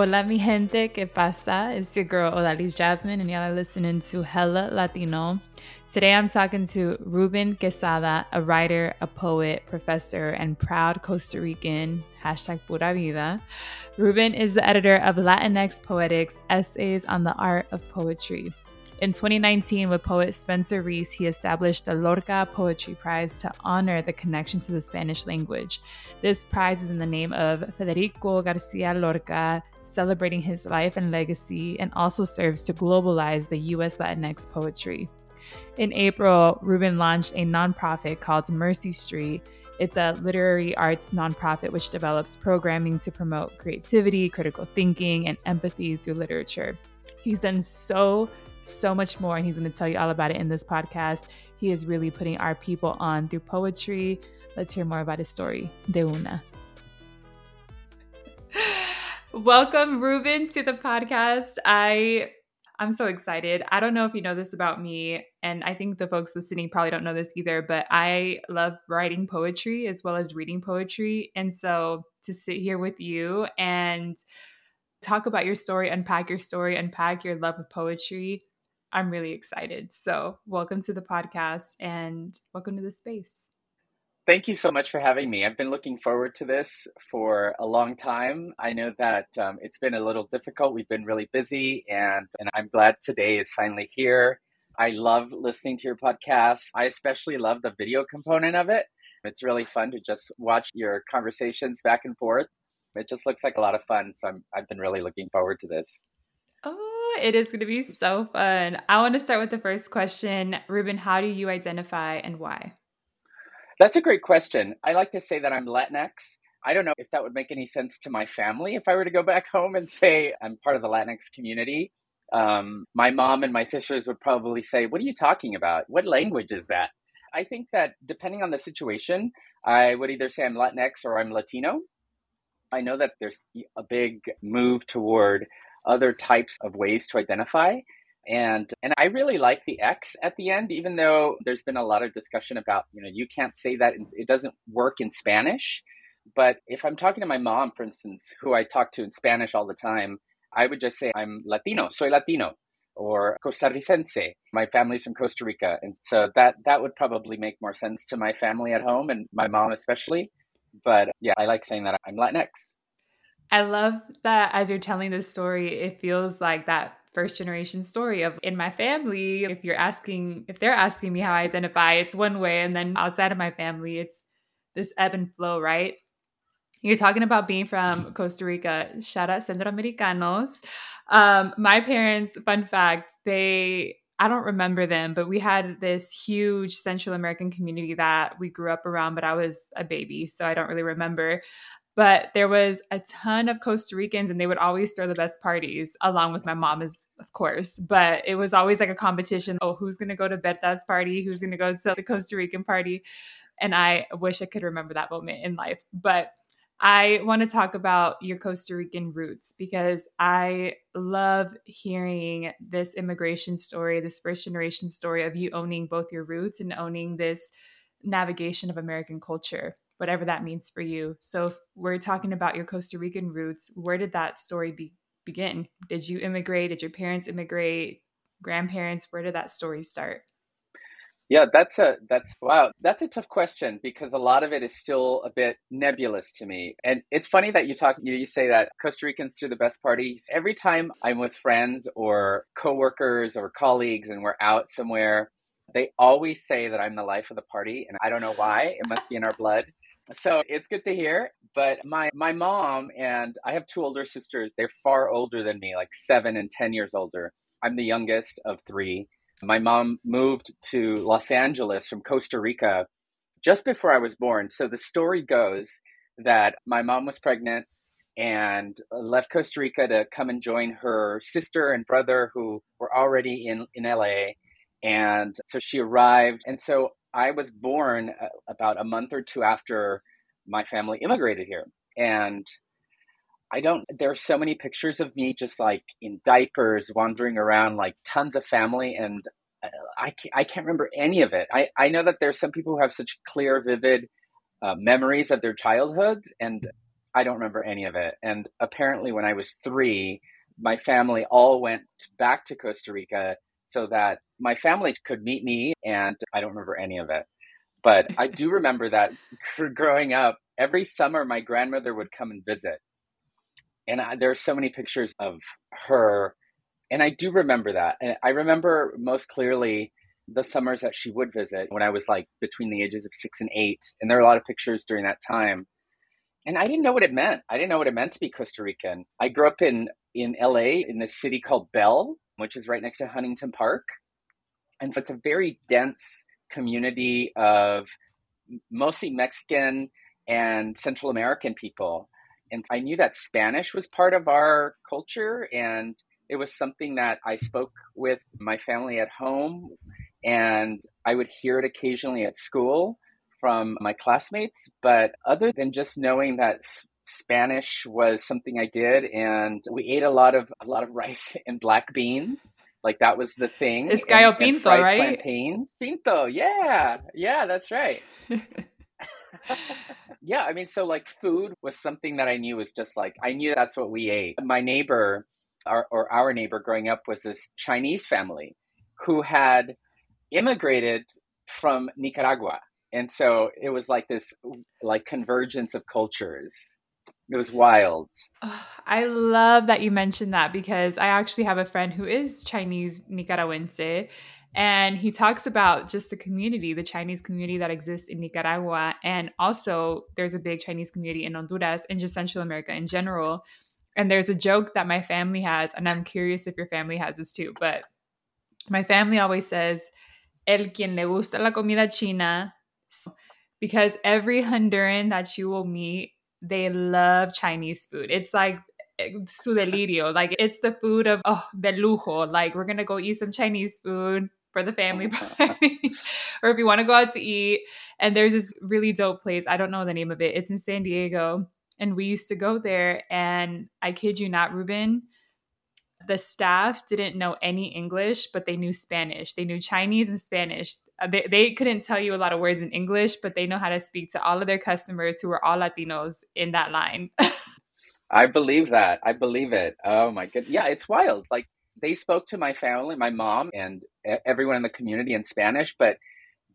Hola, mi gente, ¿qué pasa? It's your girl Odalys Jasmine, and y'all are listening to Hella Latino. Today I'm talking to Ruben Quesada, a writer, a poet, professor, and proud Costa Rican. Hashtag pura vida. Ruben is the editor of Latinx Poetics, Essays on the Art of Poetry. In 2019, with poet Spencer Reece, he established the Lorca Poetry Prize to honor the connection to the Spanish language. This prize is in the name of Federico Garcia Lorca, celebrating his life and legacy, and also serves to globalize the U.S. Latinx poetry. In April, Ruben launched a nonprofit called Mercy Street. It's a literary arts nonprofit which develops programming to promote creativity, critical thinking, and empathy through literature. He's done so so much more, and he's going to tell you all about it in this podcast. He is really putting our people on through poetry. Let's hear more about his story. De una. Welcome, Ruben, to the podcast. I I'm so excited. I don't know if you know this about me, and I think the folks listening probably don't know this either, but I love writing poetry as well as reading poetry. And so to sit here with you and talk about your story, unpack your story, unpack your love of poetry, I'm really excited. So, welcome to the podcast and welcome to the space. Thank you so much for having me. I've been looking forward to this for a long time. I know that um, it's been a little difficult. We've been really busy, and, and I'm glad today is finally here. I love listening to your podcast. I especially love the video component of it. It's really fun to just watch your conversations back and forth. It just looks like a lot of fun. So I'm, I've been really looking forward to this. It is going to be so fun. I want to start with the first question. Ruben, how do you identify and why? That's a great question. I like to say that I'm Latinx. I don't know if that would make any sense to my family if I were to go back home and say I'm part of the Latinx community. Um, my mom and my sisters would probably say, What are you talking about? What language is that? I think that depending on the situation, I would either say I'm Latinx or I'm Latino. I know that there's a big move toward other types of ways to identify. And and I really like the X at the end, even though there's been a lot of discussion about, you know, you can't say that in, it doesn't work in Spanish. But if I'm talking to my mom, for instance, who I talk to in Spanish all the time, I would just say I'm Latino, soy Latino, or Costarricense. My family's from Costa Rica, and so that that would probably make more sense to my family at home and my mom especially. But yeah, I like saying that I'm Latinx. I love that as you're telling this story, it feels like that first generation story of in my family. If you're asking, if they're asking me how I identify, it's one way. And then outside of my family, it's this ebb and flow, right? You're talking about being from Costa Rica. Shout out Centroamericanos. Um, my parents, fun fact, they, I don't remember them, but we had this huge Central American community that we grew up around, but I was a baby, so I don't really remember but there was a ton of Costa Ricans and they would always throw the best parties along with my mom is of course. But it was always like a competition. Oh who's going to go to Berta's party? Who's going to go to the Costa Rican party? And I wish I could remember that moment in life. But I want to talk about your Costa Rican roots because I love hearing this immigration story, this first generation story of you owning both your roots and owning this navigation of American culture whatever that means for you. So if we're talking about your Costa Rican roots, where did that story be, begin? Did you immigrate? Did your parents immigrate? Grandparents? Where did that story start? Yeah, that's a that's wow, that's a tough question because a lot of it is still a bit nebulous to me. And it's funny that you talk you, you say that Costa Ricans threw the best parties. Every time I'm with friends or coworkers or colleagues and we're out somewhere, they always say that I'm the life of the party and I don't know why. It must be in our blood. So it's good to hear. But my my mom and I have two older sisters. They're far older than me, like seven and ten years older. I'm the youngest of three. My mom moved to Los Angeles from Costa Rica just before I was born. So the story goes that my mom was pregnant and left Costa Rica to come and join her sister and brother who were already in, in LA. And so she arrived. And so I was born uh, about a month or two after my family immigrated here. And I don't, there are so many pictures of me just like in diapers, wandering around, like tons of family. And uh, I can't, I can't remember any of it. I, I know that there's some people who have such clear, vivid uh, memories of their childhood, and I don't remember any of it. And apparently, when I was three, my family all went back to Costa Rica so that my family could meet me, and I don't remember any of it. But I do remember that growing up, every summer my grandmother would come and visit. And I, there are so many pictures of her. And I do remember that. And I remember most clearly the summers that she would visit when I was like between the ages of six and eight. And there are a lot of pictures during that time. And I didn't know what it meant. I didn't know what it meant to be Costa Rican. I grew up in, in LA in this city called Bell, which is right next to Huntington Park. And so it's a very dense community of mostly Mexican and Central American people. And I knew that Spanish was part of our culture and it was something that I spoke with my family at home and I would hear it occasionally at school from my classmates. But other than just knowing that Spanish was something I did, and we ate a lot of a lot of rice and black beans. Like that was the thing. It's gallo and, pinto, and right? Plantains, pinto. Yeah, yeah, that's right. yeah, I mean, so like food was something that I knew was just like I knew that's what we ate. My neighbor, our, or our neighbor growing up, was this Chinese family who had immigrated from Nicaragua. And so it was like this like convergence of cultures. It was wild. I love that you mentioned that because I actually have a friend who is Chinese Nicaraguense and he talks about just the community, the Chinese community that exists in Nicaragua and also there's a big Chinese community in Honduras and just Central America in general. And there's a joke that my family has and I'm curious if your family has this too, but my family always says el quien le gusta la comida china because every Honduran that you will meet, they love Chinese food. It's like eh, su delirio. Like it's the food of oh de lujo. Like we're gonna go eat some Chinese food for the family party, or if you want to go out to eat. And there's this really dope place. I don't know the name of it. It's in San Diego, and we used to go there. And I kid you not, Ruben the staff didn't know any English, but they knew Spanish. They knew Chinese and Spanish. Uh, they, they couldn't tell you a lot of words in English, but they know how to speak to all of their customers who were all Latinos in that line. I believe that. I believe it. Oh my god. Yeah, it's wild. Like they spoke to my family, my mom, and everyone in the community in Spanish, but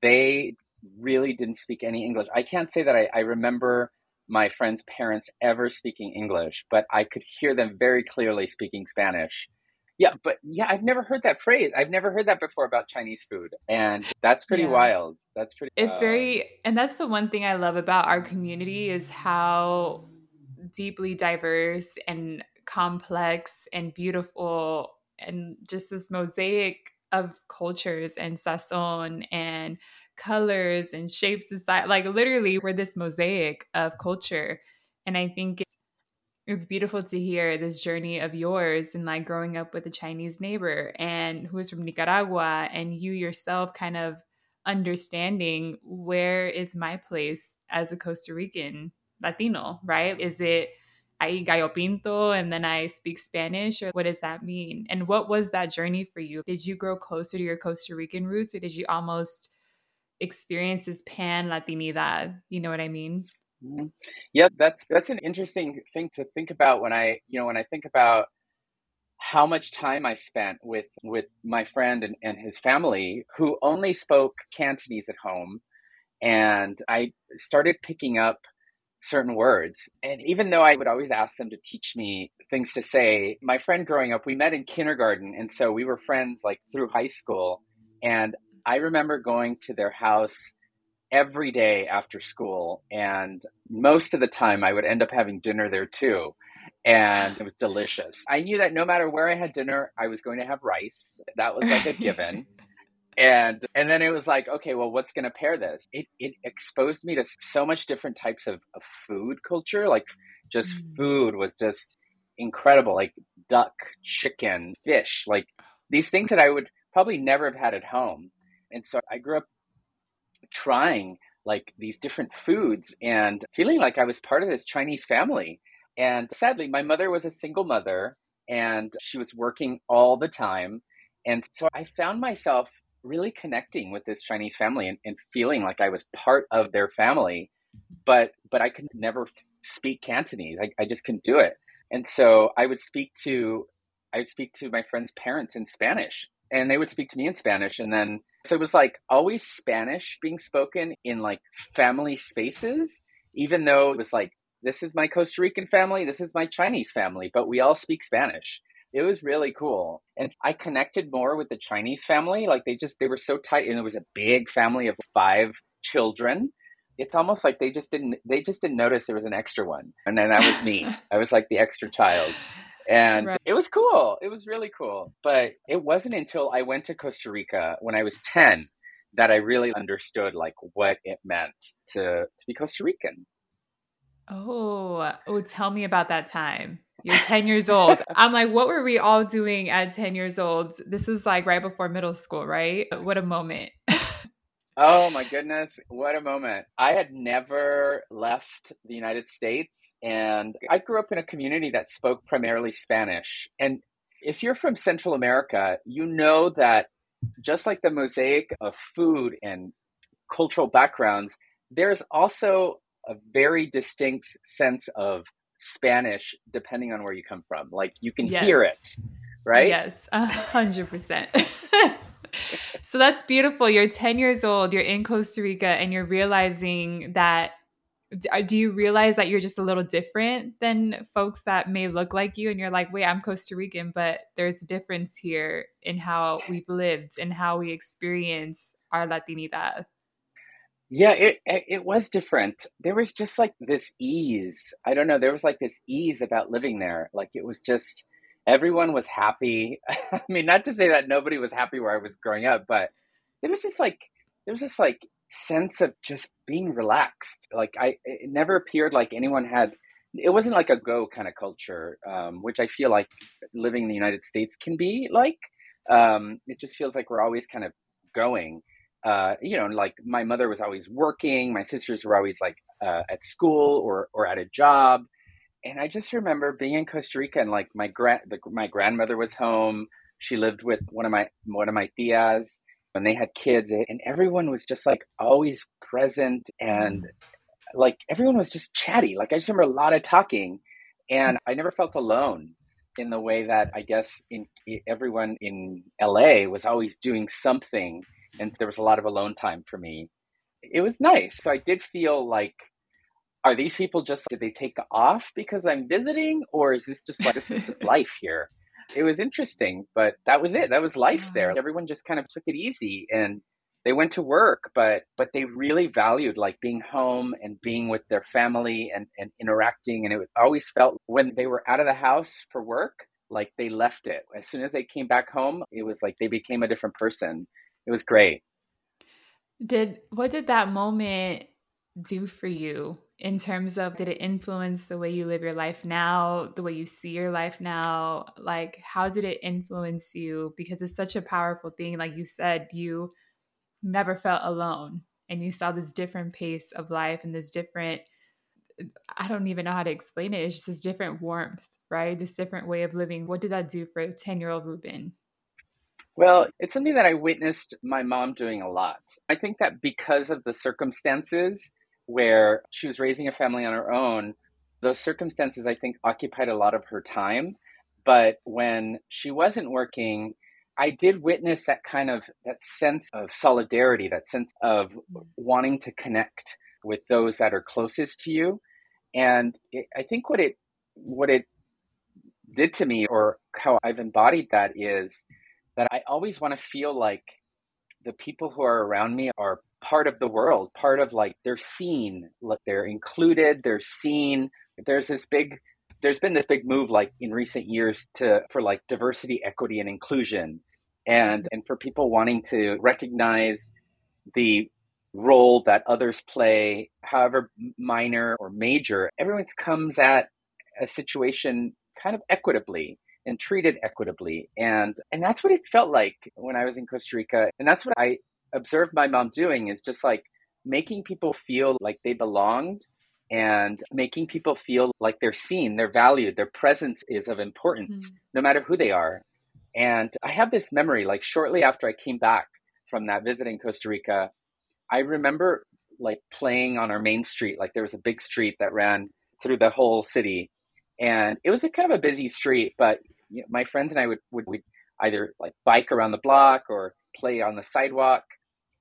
they really didn't speak any English. I can't say that I, I remember my friends' parents ever speaking English, but I could hear them very clearly speaking Spanish. Yeah, but yeah, I've never heard that phrase. I've never heard that before about Chinese food. And that's pretty yeah. wild. That's pretty It's very and that's the one thing I love about our community is how deeply diverse and complex and beautiful and just this mosaic of cultures and sazon and colors and shapes and size. Like literally, we're this mosaic of culture. And I think it's, it's beautiful to hear this journey of yours and like growing up with a Chinese neighbor and who is from Nicaragua and you yourself kind of understanding where is my place as a Costa Rican Latino, right? Is it I eat gallo pinto and then I speak Spanish or what does that mean? And what was that journey for you? Did you grow closer to your Costa Rican roots or did you almost experiences pan Latinidad. You know what I mean? Mm-hmm. Yeah, that's that's an interesting thing to think about when I, you know, when I think about how much time I spent with with my friend and, and his family who only spoke Cantonese at home. And I started picking up certain words. And even though I would always ask them to teach me things to say, my friend growing up, we met in kindergarten. And so we were friends like through high school. And I remember going to their house every day after school. And most of the time, I would end up having dinner there too. And it was delicious. I knew that no matter where I had dinner, I was going to have rice. That was like a given. and and then it was like okay well what's going to pair this it it exposed me to so much different types of, of food culture like just mm. food was just incredible like duck chicken fish like these things that i would probably never have had at home and so i grew up trying like these different foods and feeling like i was part of this chinese family and sadly my mother was a single mother and she was working all the time and so i found myself really connecting with this Chinese family and, and feeling like I was part of their family. But but I could never speak Cantonese. I, I just couldn't do it. And so I would speak to I would speak to my friends' parents in Spanish and they would speak to me in Spanish. And then so it was like always Spanish being spoken in like family spaces, even though it was like, this is my Costa Rican family, this is my Chinese family, but we all speak Spanish. It was really cool. And i connected more with the chinese family like they just they were so tight and it was a big family of five children. It's almost like they just didn't they just didn't notice there was an extra one. And then that was me. I was like the extra child and right. it was cool it was really cool but it wasn't until i went to costa rica when i was 10 that i really understood like what it meant to to be costa rican oh oh tell me about that time you're 10 years old. I'm like, what were we all doing at 10 years old? This is like right before middle school, right? What a moment. Oh my goodness, what a moment. I had never left the United States and I grew up in a community that spoke primarily Spanish. And if you're from Central America, you know that just like the mosaic of food and cultural backgrounds, there's also a very distinct sense of Spanish depending on where you come from. Like you can yes. hear it, right? Yes, a hundred percent. So that's beautiful. You're 10 years old, you're in Costa Rica, and you're realizing that. Uh, do you realize that you're just a little different than folks that may look like you? And you're like, wait, I'm Costa Rican, but there's a difference here in how we've lived and how we experience our Latinidad. Yeah, it it was different. There was just like this ease. I don't know. There was like this ease about living there. Like it was just everyone was happy. I mean, not to say that nobody was happy where I was growing up, but there was just like there was this like sense of just being relaxed. Like I, it never appeared like anyone had. It wasn't like a go kind of culture, um, which I feel like living in the United States can be like. Um, it just feels like we're always kind of going uh, you know, like my mother was always working, my sisters were always like uh, at school or or at a job, and I just remember being in Costa Rica and like my grand my grandmother was home. She lived with one of my one of my tias, and they had kids, and everyone was just like always present and mm. like everyone was just chatty. Like I just remember a lot of talking, and I never felt alone in the way that I guess in everyone in LA was always doing something and there was a lot of alone time for me. It was nice. So I did feel like, are these people just did they take off because I'm visiting, or is this just like this is just life here? It was interesting, but that was it. That was life there. Everyone just kind of took it easy and they went to work, but but they really valued like being home and being with their family and, and interacting. And it always felt when they were out of the house for work, like they left it. As soon as they came back home, it was like they became a different person it was great. Did what did that moment do for you in terms of did it influence the way you live your life now, the way you see your life now? Like how did it influence you because it's such a powerful thing like you said you never felt alone and you saw this different pace of life and this different I don't even know how to explain it. It's just this different warmth, right? This different way of living. What did that do for 10 year old Ruben? Well, it's something that I witnessed my mom doing a lot. I think that because of the circumstances where she was raising a family on her own, those circumstances, I think, occupied a lot of her time. But when she wasn't working, I did witness that kind of that sense of solidarity, that sense of wanting to connect with those that are closest to you. And it, I think what it what it did to me, or how I've embodied that, is that I always want to feel like the people who are around me are part of the world, part of like they're seen, they're included, they're seen. There's this big there's been this big move like in recent years to for like diversity, equity and inclusion and mm-hmm. and for people wanting to recognize the role that others play, however minor or major, everyone comes at a situation kind of equitably and treated equitably. And and that's what it felt like when I was in Costa Rica. And that's what I observed my mom doing is just like making people feel like they belonged and making people feel like they're seen, they're valued, their presence is of importance, mm-hmm. no matter who they are. And I have this memory like shortly after I came back from that visit in Costa Rica, I remember like playing on our main street. Like there was a big street that ran through the whole city. And it was a kind of a busy street, but you know, my friends and I would, would, would either like bike around the block or play on the sidewalk.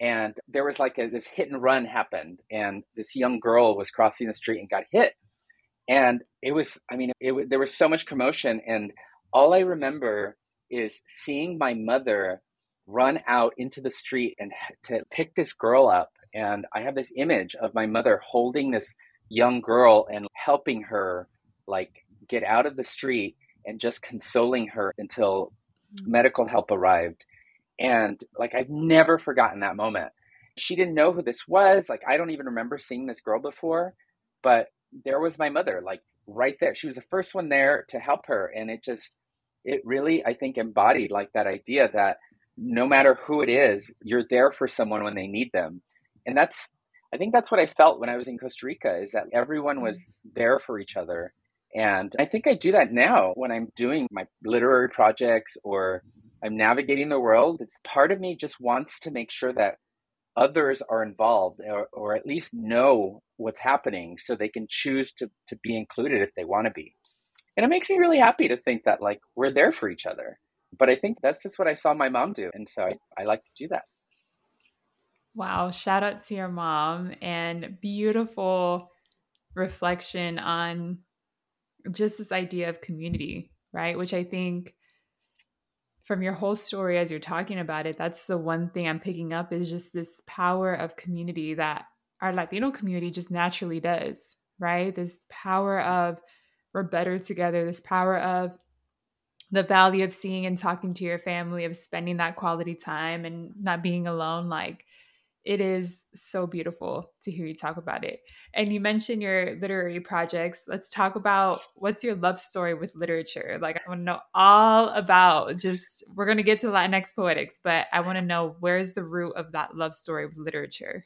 And there was like a, this hit and run happened, and this young girl was crossing the street and got hit. And it was, I mean, it, there was so much commotion. And all I remember is seeing my mother run out into the street and to pick this girl up. And I have this image of my mother holding this young girl and helping her like get out of the street and just consoling her until mm-hmm. medical help arrived. And like I've never forgotten that moment. She didn't know who this was. Like I don't even remember seeing this girl before, but there was my mother like right there. She was the first one there to help her and it just it really I think embodied like that idea that no matter who it is, you're there for someone when they need them. And that's, I think that's what I felt when I was in Costa Rica is that everyone was mm. there for each other. And I think I do that now when I'm doing my literary projects or I'm navigating the world. It's part of me just wants to make sure that others are involved or, or at least know what's happening so they can choose to, to be included if they want to be. And it makes me really happy to think that like we're there for each other but I think that's just what I saw my mom do. And so I, I like to do that. Wow. Shout out to your mom and beautiful reflection on just this idea of community, right? Which I think from your whole story as you're talking about it, that's the one thing I'm picking up is just this power of community that our Latino community just naturally does, right? This power of we're better together, this power of the value of seeing and talking to your family, of spending that quality time and not being alone, like it is so beautiful to hear you talk about it. And you mentioned your literary projects. Let's talk about what's your love story with literature. Like, I want to know all about just, we're going to get to Latinx poetics, but I want to know where's the root of that love story with literature?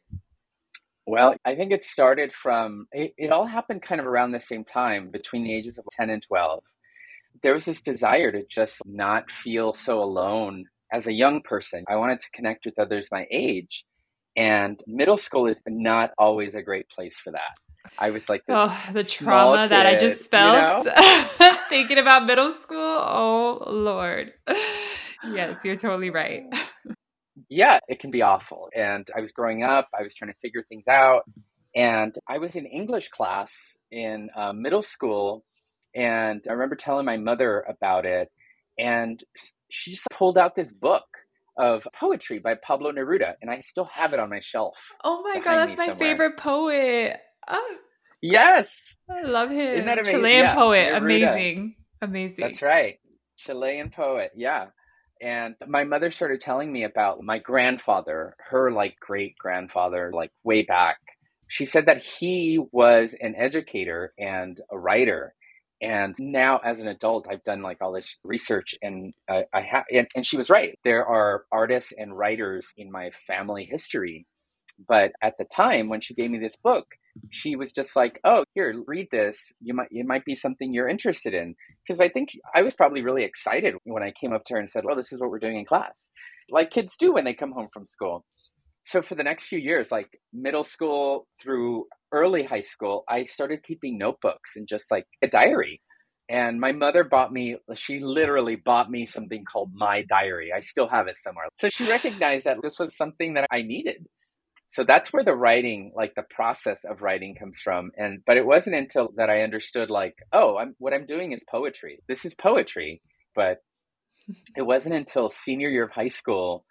Well, I think it started from, it, it all happened kind of around the same time between the ages of 10 and 12 there was this desire to just not feel so alone as a young person. I wanted to connect with others my age. And middle school is not always a great place for that. I was like, oh, the trauma kid, that I just felt you know? thinking about middle school. Oh, Lord. yes, you're totally right. yeah, it can be awful. And I was growing up, I was trying to figure things out. And I was in English class in uh, middle school and I remember telling my mother about it, and she just pulled out this book of poetry by Pablo Neruda, and I still have it on my shelf. Oh my god, that's my somewhere. favorite poet. Oh. Yes, I love him. Isn't that amazing? Chilean yeah, poet, Neruda. amazing, amazing. That's right, Chilean poet. Yeah, and my mother started telling me about my grandfather, her like great grandfather, like way back. She said that he was an educator and a writer and now, as an adult, I've done like all this research, and I, I have, and, and she was right. There are artists and writers in my family history, but at the time when she gave me this book, she was just like, "Oh, here, read this. You might, it might be something you're interested in." Because I think I was probably really excited when I came up to her and said, "Well, this is what we're doing in class," like kids do when they come home from school. So for the next few years, like middle school through early high school, I started keeping notebooks and just like a diary. And my mother bought me, she literally bought me something called My Diary. I still have it somewhere. So she recognized that this was something that I needed. So that's where the writing, like the process of writing comes from. And, but it wasn't until that I understood, like, oh, I'm, what I'm doing is poetry. This is poetry. But it wasn't until senior year of high school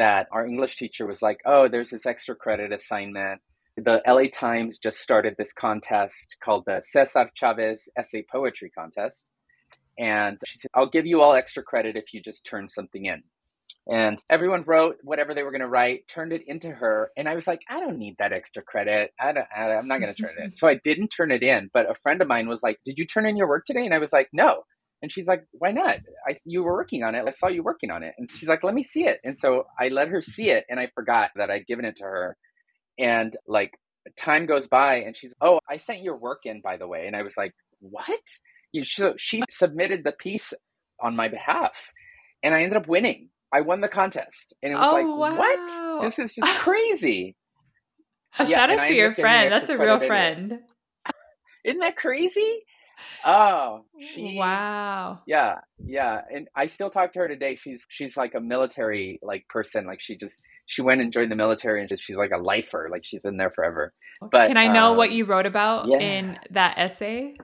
that our English teacher was like, "Oh, there's this extra credit assignment." The LA Times just started this contest called the Cesar Chavez Essay Poetry Contest. And she said, I'll give you all extra credit if you just turn something in. And everyone wrote whatever they were going to write, turned it into her. And I was like, I don't need that extra credit. I don't, I, am not going to turn it in. So I didn't turn it in. But a friend of mine was like, Did you turn in your work today? And I was like, No. And she's like, Why not? I, you were working on it. I saw you working on it. And she's like, Let me see it. And so I let her see it. And I forgot that I'd given it to her. And like time goes by and she's, Oh, I sent your work in, by the way. And I was like, What? You, so she submitted the piece on my behalf. And I ended up winning. I won the contest. And it was oh, like, wow. What? This is just crazy. yeah, Shout out to your friend. That's a real friend. Isn't that crazy? Oh, she wow. Yeah, yeah, and I still talk to her today. She's she's like a military like person. Like she just she went and joined the military, and she's like a lifer. Like she's in there forever. But can I know um, what you wrote about yeah. in that essay?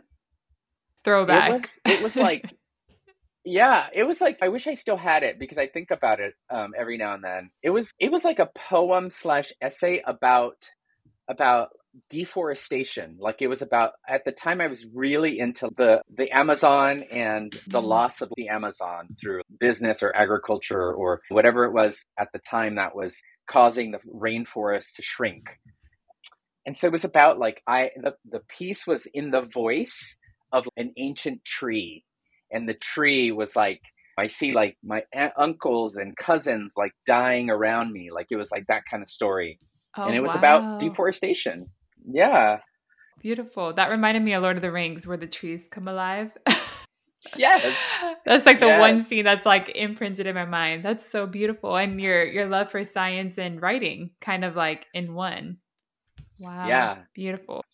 Throwback. It was, it was like. yeah, it was like I wish I still had it because I think about it um, every now and then. It was it was like a poem slash essay about about deforestation like it was about at the time i was really into the the amazon and the mm-hmm. loss of the amazon through business or agriculture or whatever it was at the time that was causing the rainforest to shrink and so it was about like i the, the piece was in the voice of an ancient tree and the tree was like I see like my uncles and cousins like dying around me. Like it was like that kind of story. Oh, and it was wow. about deforestation. Yeah. Beautiful. That reminded me of Lord of the Rings where the trees come alive. yes. That's like the yes. one scene that's like imprinted in my mind. That's so beautiful. And your your love for science and writing kind of like in one. Wow. Yeah. Beautiful.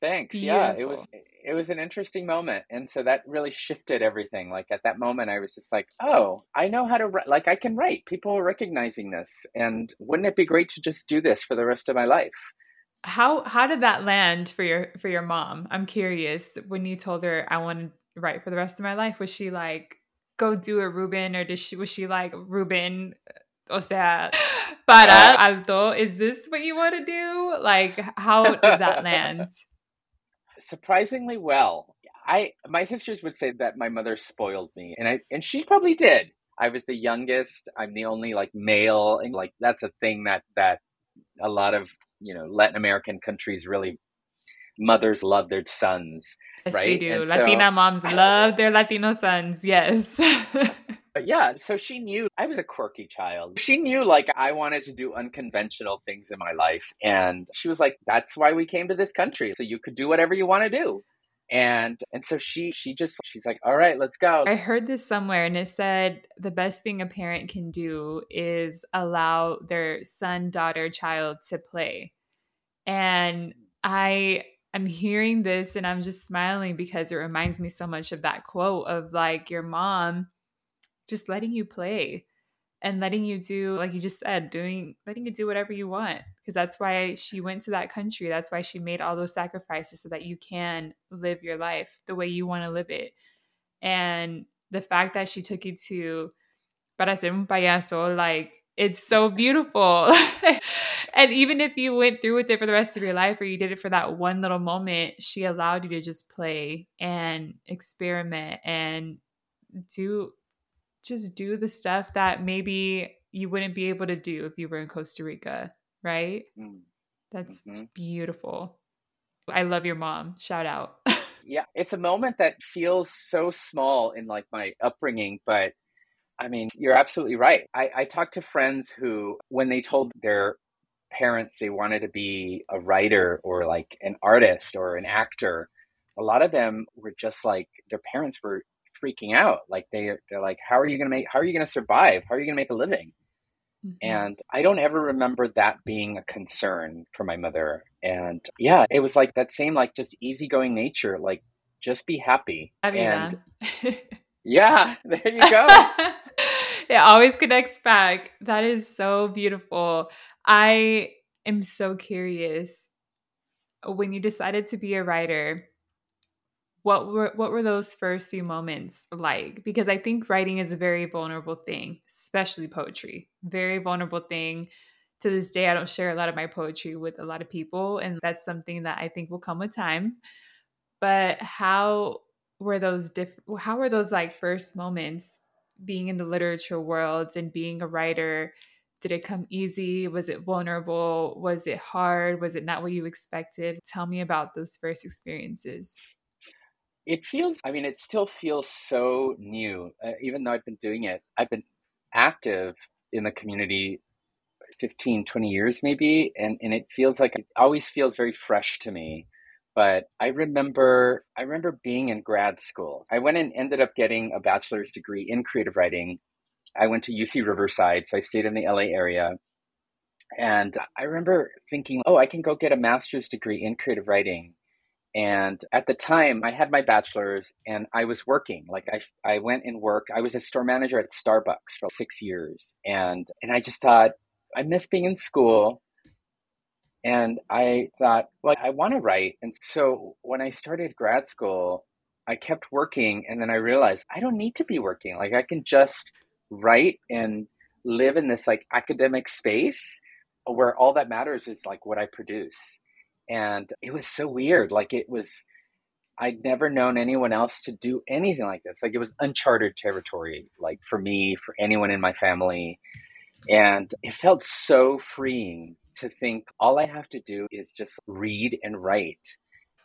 Thanks. Beautiful. Yeah, it was it was an interesting moment and so that really shifted everything like at that moment i was just like oh i know how to write like i can write people are recognizing this and wouldn't it be great to just do this for the rest of my life how how did that land for your for your mom? I'm curious. When you told her I want to write for the rest of my life, was she like, "Go do a Ruben," or did she was she like, "Ruben, o sea, para alto, is this what you want to do?" Like, how did that land? Surprisingly well. I my sisters would say that my mother spoiled me, and I and she probably did. I was the youngest. I'm the only like male, and like that's a thing that that a lot of you know Latin American countries really mothers love their sons. Yes, right? they do. And Latina so, moms love their Latino sons. Yes. but yeah, so she knew I was a quirky child. She knew like I wanted to do unconventional things in my life. And she was like, that's why we came to this country. So you could do whatever you want to do. And and so she she just she's like, all right, let's go. I heard this somewhere and it said the best thing a parent can do is allow their son, daughter, child to play. And I am hearing this and I'm just smiling because it reminds me so much of that quote of like your mom just letting you play and letting you do like you just said doing letting you do whatever you want because that's why she went to that country that's why she made all those sacrifices so that you can live your life the way you want to live it. And the fact that she took you to para ser un payaso like it's so beautiful. And even if you went through with it for the rest of your life or you did it for that one little moment she allowed you to just play and experiment and do just do the stuff that maybe you wouldn't be able to do if you were in Costa Rica, right? Mm. That's mm-hmm. beautiful. I love your mom. Shout out. yeah, it's a moment that feels so small in like my upbringing, but I mean, you're absolutely right. I, I talked to friends who, when they told their parents they wanted to be a writer or like an artist or an actor, a lot of them were just like their parents were freaking out. Like they they're like, how are you gonna make? How are you gonna survive? How are you gonna make a living? Mm-hmm. And I don't ever remember that being a concern for my mother. And yeah, it was like that same like just easygoing nature. Like just be happy. and yeah, there you go. it always connects back. That is so beautiful. I am so curious when you decided to be a writer what were what were those first few moments like? Because i think writing is a very vulnerable thing especially poetry. Very vulnerable thing. To this day i don't share a lot of my poetry with a lot of people and that's something that i think will come with time. But how were those different how were those like first moments being in the literature world and being a writer? Did it come easy? Was it vulnerable? Was it hard? Was it not what you expected? Tell me about those first experiences it feels, I mean, it still feels so new, uh, even though I've been doing it. I've been active in the community 15, 20 years maybe. And, and it feels like it always feels very fresh to me. But I remember, I remember being in grad school. I went and ended up getting a bachelor's degree in creative writing. I went to UC Riverside, so I stayed in the LA area. And I remember thinking, oh, I can go get a master's degree in creative writing and at the time, I had my bachelor's and I was working. Like I, I went and worked. I was a store manager at Starbucks for six years, and and I just thought I miss being in school. And I thought, well, I want to write. And so when I started grad school, I kept working, and then I realized I don't need to be working. Like I can just write and live in this like academic space where all that matters is like what I produce and it was so weird like it was i'd never known anyone else to do anything like this like it was uncharted territory like for me for anyone in my family and it felt so freeing to think all i have to do is just read and write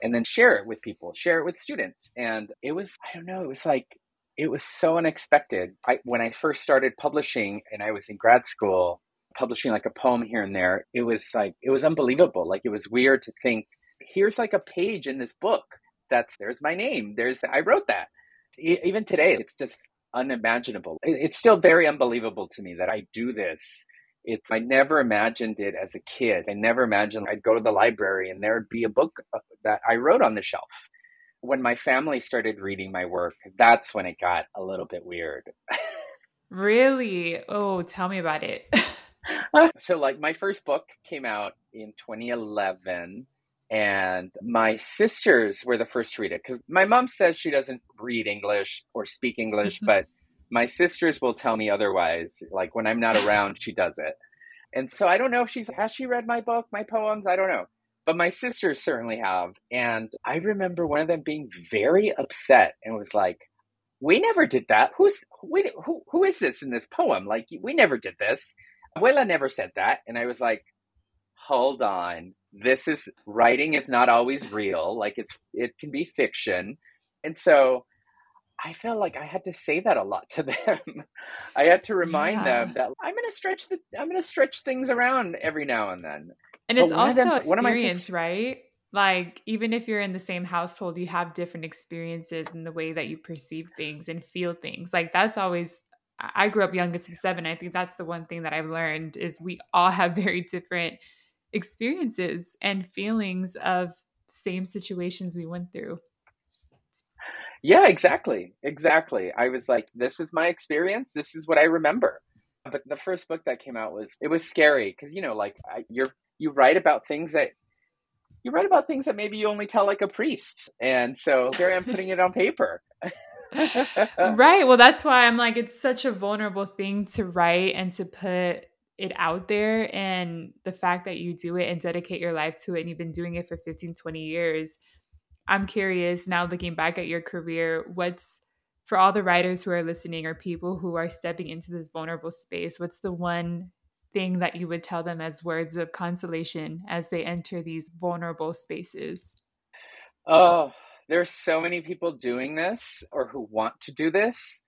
and then share it with people share it with students and it was i don't know it was like it was so unexpected. I, when i first started publishing and i was in grad school publishing like a poem here and there, it was like it was unbelievable. Like it was weird to think, here's like a page in this book that's there's my name. There's I wrote that. Even today, it's just unimaginable. It's still very unbelievable to me that I do this. It's I never imagined it as a kid. I never imagined I'd go to the library and there'd be a book uh, that I wrote on the shelf. When my family started reading my work, that's when it got a little bit weird. really? Oh, tell me about it. so like my first book came out in 2011 and my sisters were the first to read it because my mom says she doesn't read english or speak english mm-hmm. but my sisters will tell me otherwise like when i'm not around she does it. And so i don't know if she's has she read my book my poems? I don't know. But my sisters certainly have and i remember one of them being very upset and was like we never did that. Who's we, who, who is this in this poem? Like we never did this Abuela never said that. And I was like, hold on. This is writing is not always real. Like it's it can be fiction. And so I felt like I had to say that a lot to them. I had to remind yeah. them that I'm gonna stretch the I'm gonna stretch things around every now and then. And it's also them, experience, right? Like even if you're in the same household, you have different experiences in the way that you perceive things and feel things. Like that's always I grew up youngest of seven. I think that's the one thing that I've learned is we all have very different experiences and feelings of same situations we went through. Yeah, exactly. Exactly. I was like, this is my experience. This is what I remember. But the first book that came out was it was scary because you know, like I, you're you write about things that you write about things that maybe you only tell like a priest, and so here I am putting it on paper. right. Well, that's why I'm like, it's such a vulnerable thing to write and to put it out there. And the fact that you do it and dedicate your life to it, and you've been doing it for 15, 20 years. I'm curious now, looking back at your career, what's for all the writers who are listening or people who are stepping into this vulnerable space, what's the one thing that you would tell them as words of consolation as they enter these vulnerable spaces? Oh, there's so many people doing this or who want to do this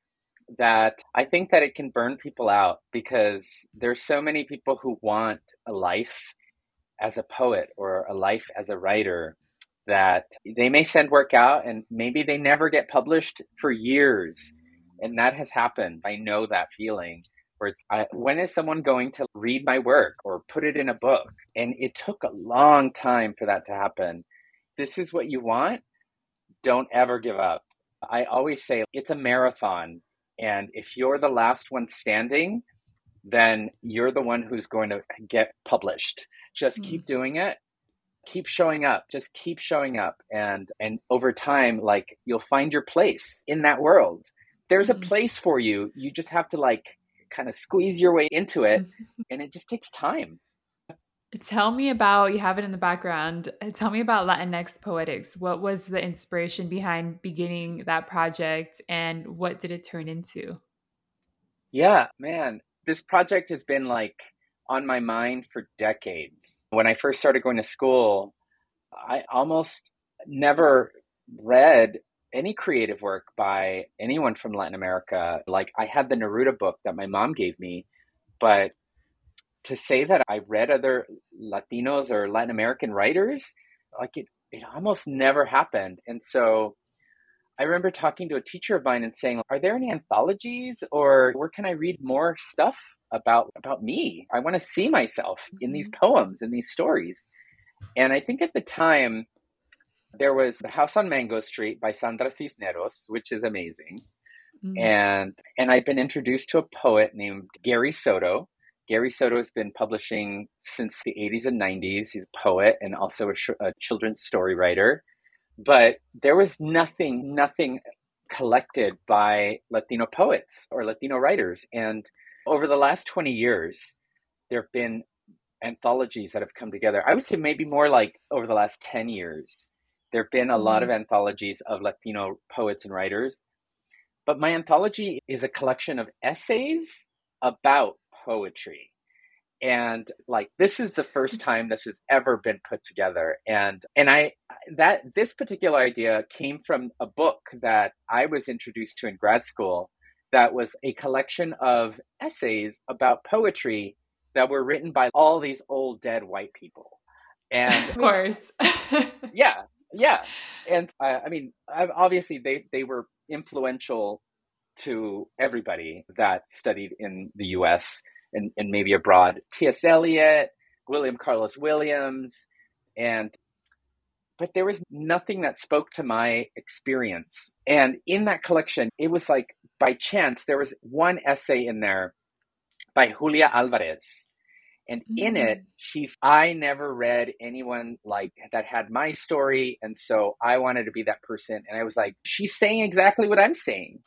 that I think that it can burn people out because there's so many people who want a life as a poet or a life as a writer that they may send work out and maybe they never get published for years. And that has happened. I know that feeling where I, when is someone going to read my work or put it in a book? And it took a long time for that to happen. This is what you want don't ever give up. I always say it's a marathon. And if you're the last one standing, then you're the one who's going to get published. Just mm. keep doing it. keep showing up just keep showing up and and over time like you'll find your place in that world there's mm-hmm. a place for you you just have to like kind of squeeze your way into it and it just takes time Tell me about, you have it in the background. Tell me about Latinx Poetics. What was the inspiration behind beginning that project and what did it turn into? Yeah, man, this project has been like on my mind for decades. When I first started going to school, I almost never read any creative work by anyone from Latin America. Like I had the Neruda book that my mom gave me, but to say that I read other Latinos or Latin American writers, like it, it almost never happened. And so I remember talking to a teacher of mine and saying, "Are there any anthologies, or where can I read more stuff about about me? I want to see myself in these mm-hmm. poems and these stories." And I think at the time there was The House on Mango Street by Sandra Cisneros, which is amazing. Mm-hmm. And and I'd been introduced to a poet named Gary Soto, Gary Soto has been publishing since the 80s and 90s. He's a poet and also a, sh- a children's story writer. But there was nothing, nothing collected by Latino poets or Latino writers. And over the last 20 years, there have been anthologies that have come together. I would say maybe more like over the last 10 years. There have been a mm-hmm. lot of anthologies of Latino poets and writers. But my anthology is a collection of essays about poetry. And like this is the first time this has ever been put together. And and i that this particular idea came from a book that i was introduced to in grad school that was a collection of essays about poetry that were written by all these old dead white people. And of course. Yeah yeah. And uh, i mean obviously they they were influential to everybody that studied in the us and, and maybe abroad. T.S. Eliot, William Carlos Williams, and but there was nothing that spoke to my experience. And in that collection, it was like by chance, there was one essay in there by Julia Alvarez. And mm-hmm. in it, mm. she's, I never read anyone like that had my story. And so I wanted to be that person. And I was like, she's saying exactly what I'm saying.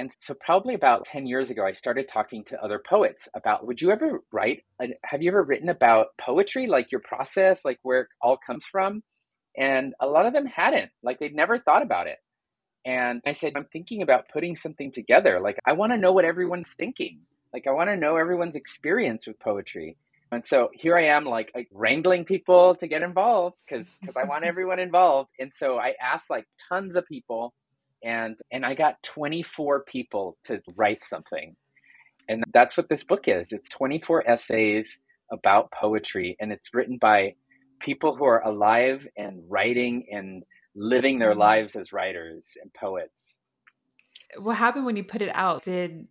And so, probably about 10 years ago, I started talking to other poets about would you ever write? Have you ever written about poetry, like your process, like where it all comes from? And a lot of them hadn't, like they'd never thought about it. And I said, I'm thinking about putting something together. Like, I want to know what everyone's thinking. Like, I want to know everyone's experience with poetry. And so here I am, like, like wrangling people to get involved because because I want everyone involved. And so I asked like tons of people and and I got 24 people to write something. And that's what this book is. It's 24 essays about poetry and it's written by people who are alive and writing and living their mm-hmm. lives as writers and poets. What happened when you put it out? Did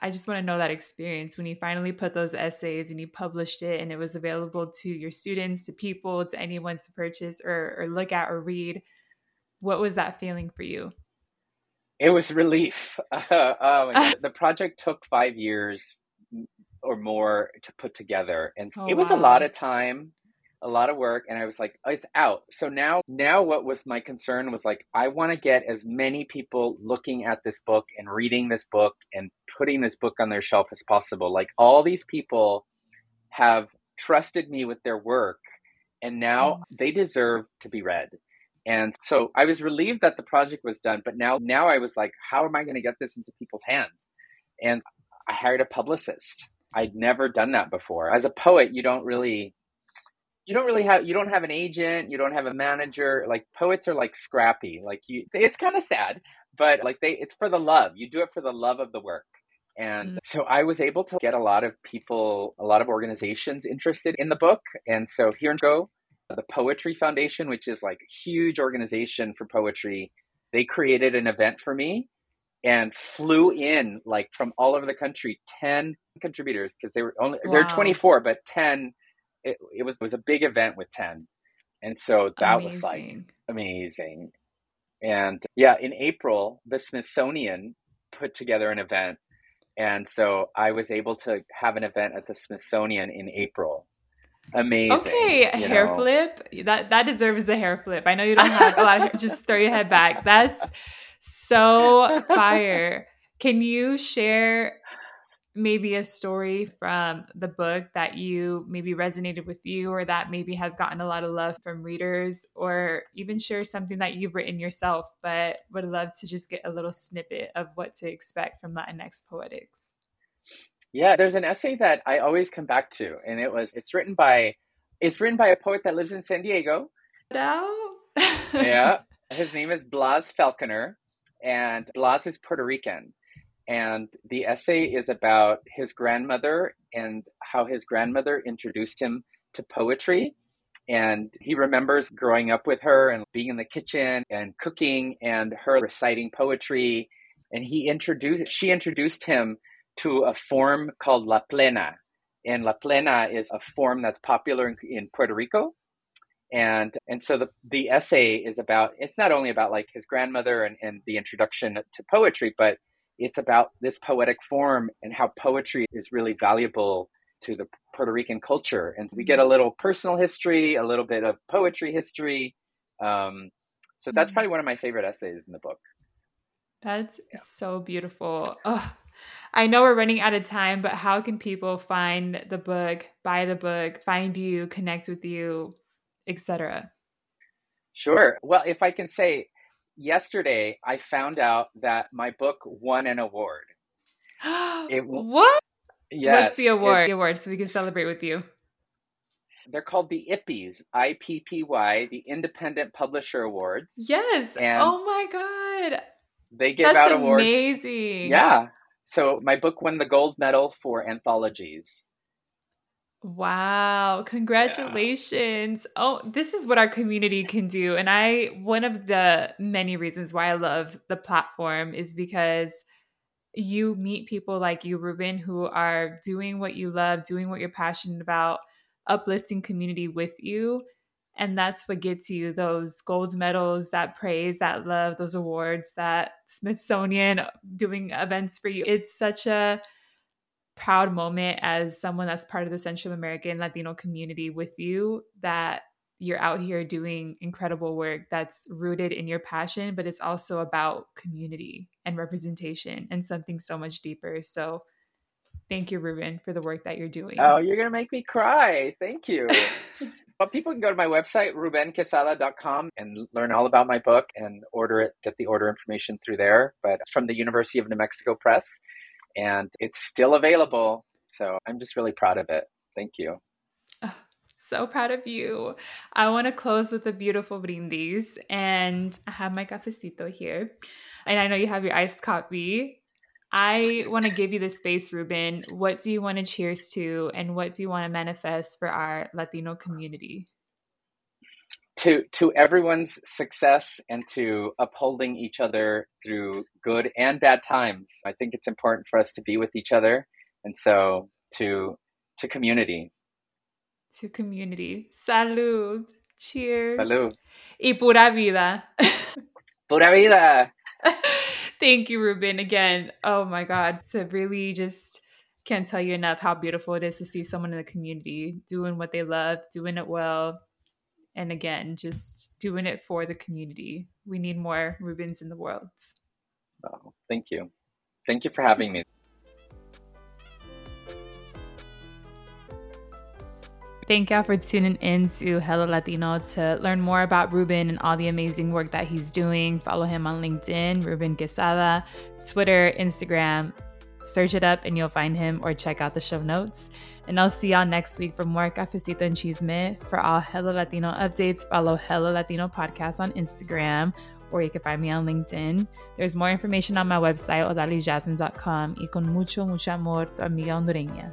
I just want to know that experience when you finally put those essays and you published it and it was available to your students, to people, to anyone to purchase or, or look at or read. What was that feeling for you? It was relief. Uh, oh the project took five years or more to put together, and oh, it was wow. a lot of time, a lot of work. And I was like, oh, "It's out." So now, now what was my concern was like, I want to get as many people looking at this book and reading this book and putting this book on their shelf as possible. Like all these people have trusted me with their work, and now mm. they deserve to be read. And so I was relieved that the project was done, but now now I was like, how am I going to get this into people's hands? And I hired a publicist. I'd never done that before. As a poet, you don't really you don't really have you don't have an agent, you don't have a manager. Like poets are like scrappy. Like you it's kind of sad, but like they it's for the love. You do it for the love of the work. And mm-hmm. so I was able to get a lot of people, a lot of organizations interested in the book. And so here and go, the Poetry Foundation, which is like a huge organization for poetry, they created an event for me and flew in like from all over the country 10 contributors because they were only wow. they're 24 but 10 it, it was it was a big event with 10 and so that amazing. was like amazing and yeah in april the smithsonian put together an event and so i was able to have an event at the smithsonian in april amazing. Okay, a hair know. flip. That that deserves a hair flip. I know you don't have a lot of hair. Just throw your head back. That's so fire. Can you share maybe a story from the book that you maybe resonated with you or that maybe has gotten a lot of love from readers or even share something that you've written yourself but would love to just get a little snippet of what to expect from latinx poetics yeah there's an essay that i always come back to and it was it's written by it's written by a poet that lives in san diego no yeah his name is blas falconer and blas is puerto rican and the essay is about his grandmother and how his grandmother introduced him to poetry. And he remembers growing up with her and being in the kitchen and cooking and her reciting poetry. And he introduced, she introduced him to a form called La Plena. And La Plena is a form that's popular in, in Puerto Rico. And and so the, the essay is about it's not only about like his grandmother and, and the introduction to poetry, but it's about this poetic form and how poetry is really valuable to the Puerto Rican culture. And so we get a little personal history, a little bit of poetry history. Um, so that's mm-hmm. probably one of my favorite essays in the book. That's yeah. so beautiful. Oh, I know we're running out of time, but how can people find the book, buy the book, find you, connect with you, etc.? Sure. Well, if I can say, yesterday I found out that my book won an award. it, what? Yes. What's the award? The award, so we can celebrate with you. They're called the IPPYs, I P P Y, the Independent Publisher Awards. Yes. And oh my god. They give That's out awards. Amazing. Yeah. So my book won the gold medal for anthologies. Wow, congratulations. Yeah. Oh, this is what our community can do. And I, one of the many reasons why I love the platform is because you meet people like you, Ruben, who are doing what you love, doing what you're passionate about, uplifting community with you. And that's what gets you those gold medals, that praise, that love, those awards, that Smithsonian uh, doing events for you. It's such a, proud moment as someone that's part of the Central American Latino community with you that you're out here doing incredible work that's rooted in your passion, but it's also about community and representation and something so much deeper. So thank you, Ruben, for the work that you're doing. Oh, you're going to make me cry. Thank you. well, people can go to my website, rubenquesada.com, and learn all about my book and order it, get the order information through there. But it's from the University of New Mexico Press and it's still available. So I'm just really proud of it. Thank you. Oh, so proud of you. I want to close with a beautiful brindis, and I have my cafecito here. And I know you have your iced coffee. I want to give you the space, Ruben. What do you want to cheers to, and what do you want to manifest for our Latino community? to to everyone's success and to upholding each other through good and bad times. I think it's important for us to be with each other, and so to to community. To community. Salud. Cheers. Salud. Y pura vida. pura vida. Thank you, Ruben. Again, oh my God, to really just can't tell you enough how beautiful it is to see someone in the community doing what they love, doing it well, and again just doing it for the community. We need more rubens in the world. Oh, thank you. Thank you for having me Thank y'all for tuning in to Hella Latino to learn more about Ruben and all the amazing work that he's doing. Follow him on LinkedIn, Ruben Quesada, Twitter, Instagram, Search it up and you'll find him or check out the show notes. And I'll see y'all next week for more Cafecito and Chisme. For all Hella Latino updates, follow Hella Latino Podcast on Instagram or you can find me on LinkedIn. There's more information on my website, odalysjasmine.com. Y con mucho, mucho amor, tu amiga hondureña.